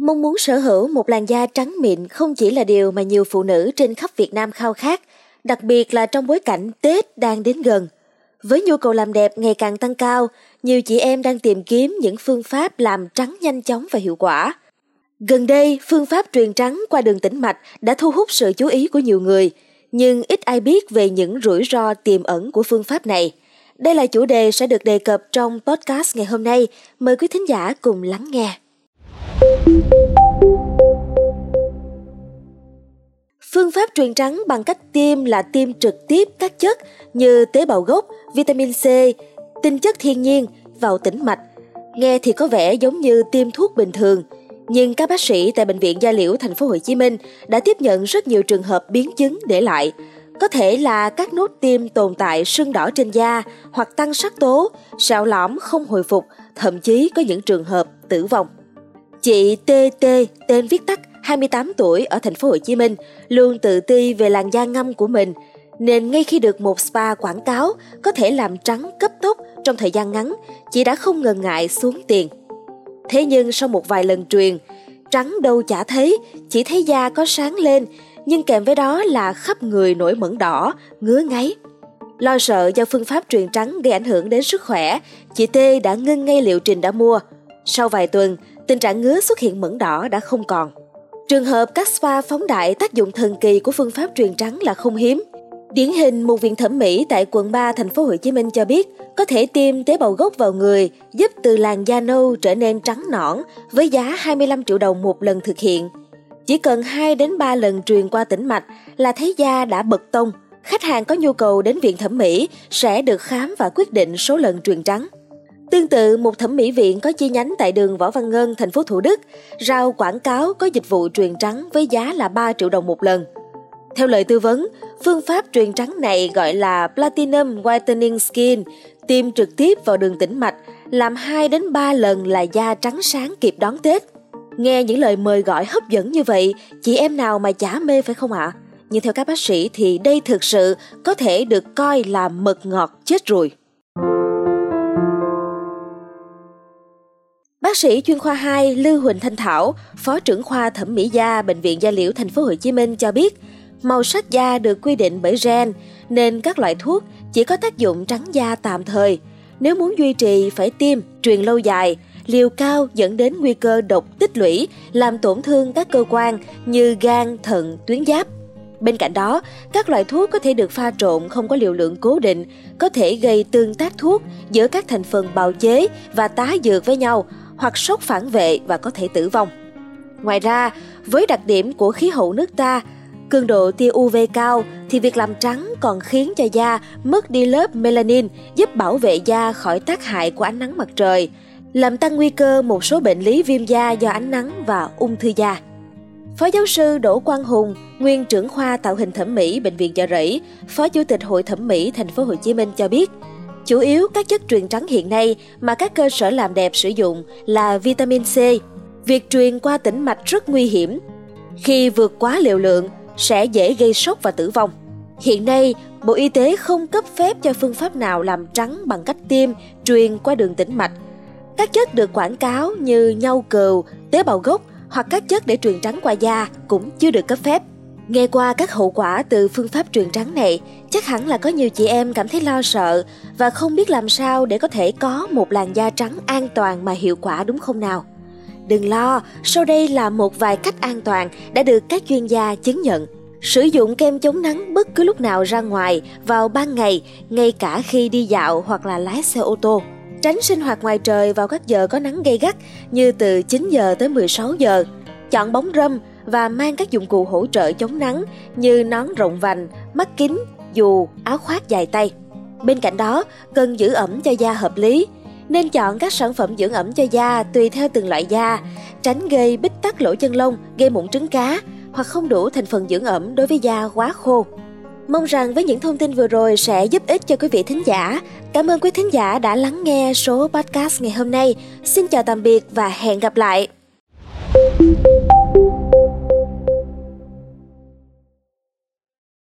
Mong muốn sở hữu một làn da trắng mịn không chỉ là điều mà nhiều phụ nữ trên khắp Việt Nam khao khát, đặc biệt là trong bối cảnh Tết đang đến gần. Với nhu cầu làm đẹp ngày càng tăng cao, nhiều chị em đang tìm kiếm những phương pháp làm trắng nhanh chóng và hiệu quả. Gần đây, phương pháp truyền trắng qua đường tĩnh mạch đã thu hút sự chú ý của nhiều người, nhưng ít ai biết về những rủi ro tiềm ẩn của phương pháp này. Đây là chủ đề sẽ được đề cập trong podcast ngày hôm nay. Mời quý thính giả cùng lắng nghe. Phương pháp truyền trắng bằng cách tiêm là tiêm trực tiếp các chất như tế bào gốc, vitamin C, tinh chất thiên nhiên vào tĩnh mạch. Nghe thì có vẻ giống như tiêm thuốc bình thường, nhưng các bác sĩ tại bệnh viện Gia Liễu thành phố Hồ Chí Minh đã tiếp nhận rất nhiều trường hợp biến chứng để lại. Có thể là các nốt tiêm tồn tại sưng đỏ trên da hoặc tăng sắc tố, sẹo lõm không hồi phục, thậm chí có những trường hợp tử vong. Chị TT, tên viết tắt 28 tuổi ở thành phố Hồ Chí Minh, luôn tự ti về làn da ngâm của mình, nên ngay khi được một spa quảng cáo có thể làm trắng cấp tốc trong thời gian ngắn, chị đã không ngần ngại xuống tiền. Thế nhưng sau một vài lần truyền, trắng đâu chả thấy, chỉ thấy da có sáng lên, nhưng kèm với đó là khắp người nổi mẩn đỏ, ngứa ngáy. Lo sợ do phương pháp truyền trắng gây ảnh hưởng đến sức khỏe, chị T đã ngưng ngay liệu trình đã mua. Sau vài tuần, tình trạng ngứa xuất hiện mẩn đỏ đã không còn. Trường hợp các spa phóng đại tác dụng thần kỳ của phương pháp truyền trắng là không hiếm. Điển hình, một viện thẩm mỹ tại quận 3 thành phố Hồ Chí Minh cho biết có thể tiêm tế bào gốc vào người, giúp từ làn da nâu trở nên trắng nõn với giá 25 triệu đồng một lần thực hiện. Chỉ cần 2 đến 3 lần truyền qua tĩnh mạch là thấy da đã bật tông. Khách hàng có nhu cầu đến viện thẩm mỹ sẽ được khám và quyết định số lần truyền trắng. Tương tự, một thẩm mỹ viện có chi nhánh tại đường Võ Văn Ngân, thành phố Thủ Đức, rao quảng cáo có dịch vụ truyền trắng với giá là 3 triệu đồng một lần. Theo lời tư vấn, phương pháp truyền trắng này gọi là Platinum Whitening Skin, tiêm trực tiếp vào đường tĩnh mạch, làm 2 đến 3 lần là da trắng sáng kịp đón Tết. Nghe những lời mời gọi hấp dẫn như vậy, chị em nào mà chả mê phải không ạ? Nhưng theo các bác sĩ thì đây thực sự có thể được coi là mật ngọt chết rồi. Bác sĩ chuyên khoa 2 Lưu Huỳnh Thanh Thảo, Phó trưởng khoa thẩm mỹ da Bệnh viện Gia Liễu thành phố Hồ Chí Minh cho biết, màu sắc da được quy định bởi gen nên các loại thuốc chỉ có tác dụng trắng da tạm thời. Nếu muốn duy trì phải tiêm, truyền lâu dài, liều cao dẫn đến nguy cơ độc tích lũy, làm tổn thương các cơ quan như gan, thận, tuyến giáp. Bên cạnh đó, các loại thuốc có thể được pha trộn không có liều lượng cố định, có thể gây tương tác thuốc giữa các thành phần bào chế và tá dược với nhau hoặc sốc phản vệ và có thể tử vong. Ngoài ra, với đặc điểm của khí hậu nước ta, cường độ tia UV cao thì việc làm trắng còn khiến cho da mất đi lớp melanin giúp bảo vệ da khỏi tác hại của ánh nắng mặt trời, làm tăng nguy cơ một số bệnh lý viêm da do ánh nắng và ung thư da. Phó giáo sư Đỗ Quang Hùng, nguyên trưởng khoa tạo hình thẩm mỹ bệnh viện Chợ Rẫy, Phó Chủ tịch Hội thẩm mỹ thành phố Hồ Chí Minh cho biết, Chủ yếu các chất truyền trắng hiện nay mà các cơ sở làm đẹp sử dụng là vitamin C. Việc truyền qua tĩnh mạch rất nguy hiểm. Khi vượt quá liều lượng sẽ dễ gây sốc và tử vong. Hiện nay, Bộ Y tế không cấp phép cho phương pháp nào làm trắng bằng cách tiêm, truyền qua đường tĩnh mạch. Các chất được quảng cáo như nhau cừu, tế bào gốc hoặc các chất để truyền trắng qua da cũng chưa được cấp phép. Nghe qua các hậu quả từ phương pháp truyền trắng này, chắc hẳn là có nhiều chị em cảm thấy lo sợ và không biết làm sao để có thể có một làn da trắng an toàn mà hiệu quả đúng không nào? Đừng lo, sau đây là một vài cách an toàn đã được các chuyên gia chứng nhận. Sử dụng kem chống nắng bất cứ lúc nào ra ngoài vào ban ngày, ngay cả khi đi dạo hoặc là lái xe ô tô. Tránh sinh hoạt ngoài trời vào các giờ có nắng gay gắt như từ 9 giờ tới 16 giờ. Chọn bóng râm và mang các dụng cụ hỗ trợ chống nắng như nón rộng vành, mắt kính, dù, áo khoác dài tay. Bên cạnh đó, cần giữ ẩm cho da hợp lý. Nên chọn các sản phẩm dưỡng ẩm cho da tùy theo từng loại da, tránh gây bít tắc lỗ chân lông, gây mụn trứng cá hoặc không đủ thành phần dưỡng ẩm đối với da quá khô. Mong rằng với những thông tin vừa rồi sẽ giúp ích cho quý vị thính giả. Cảm ơn quý thính giả đã lắng nghe số podcast ngày hôm nay. Xin chào tạm biệt và hẹn gặp lại.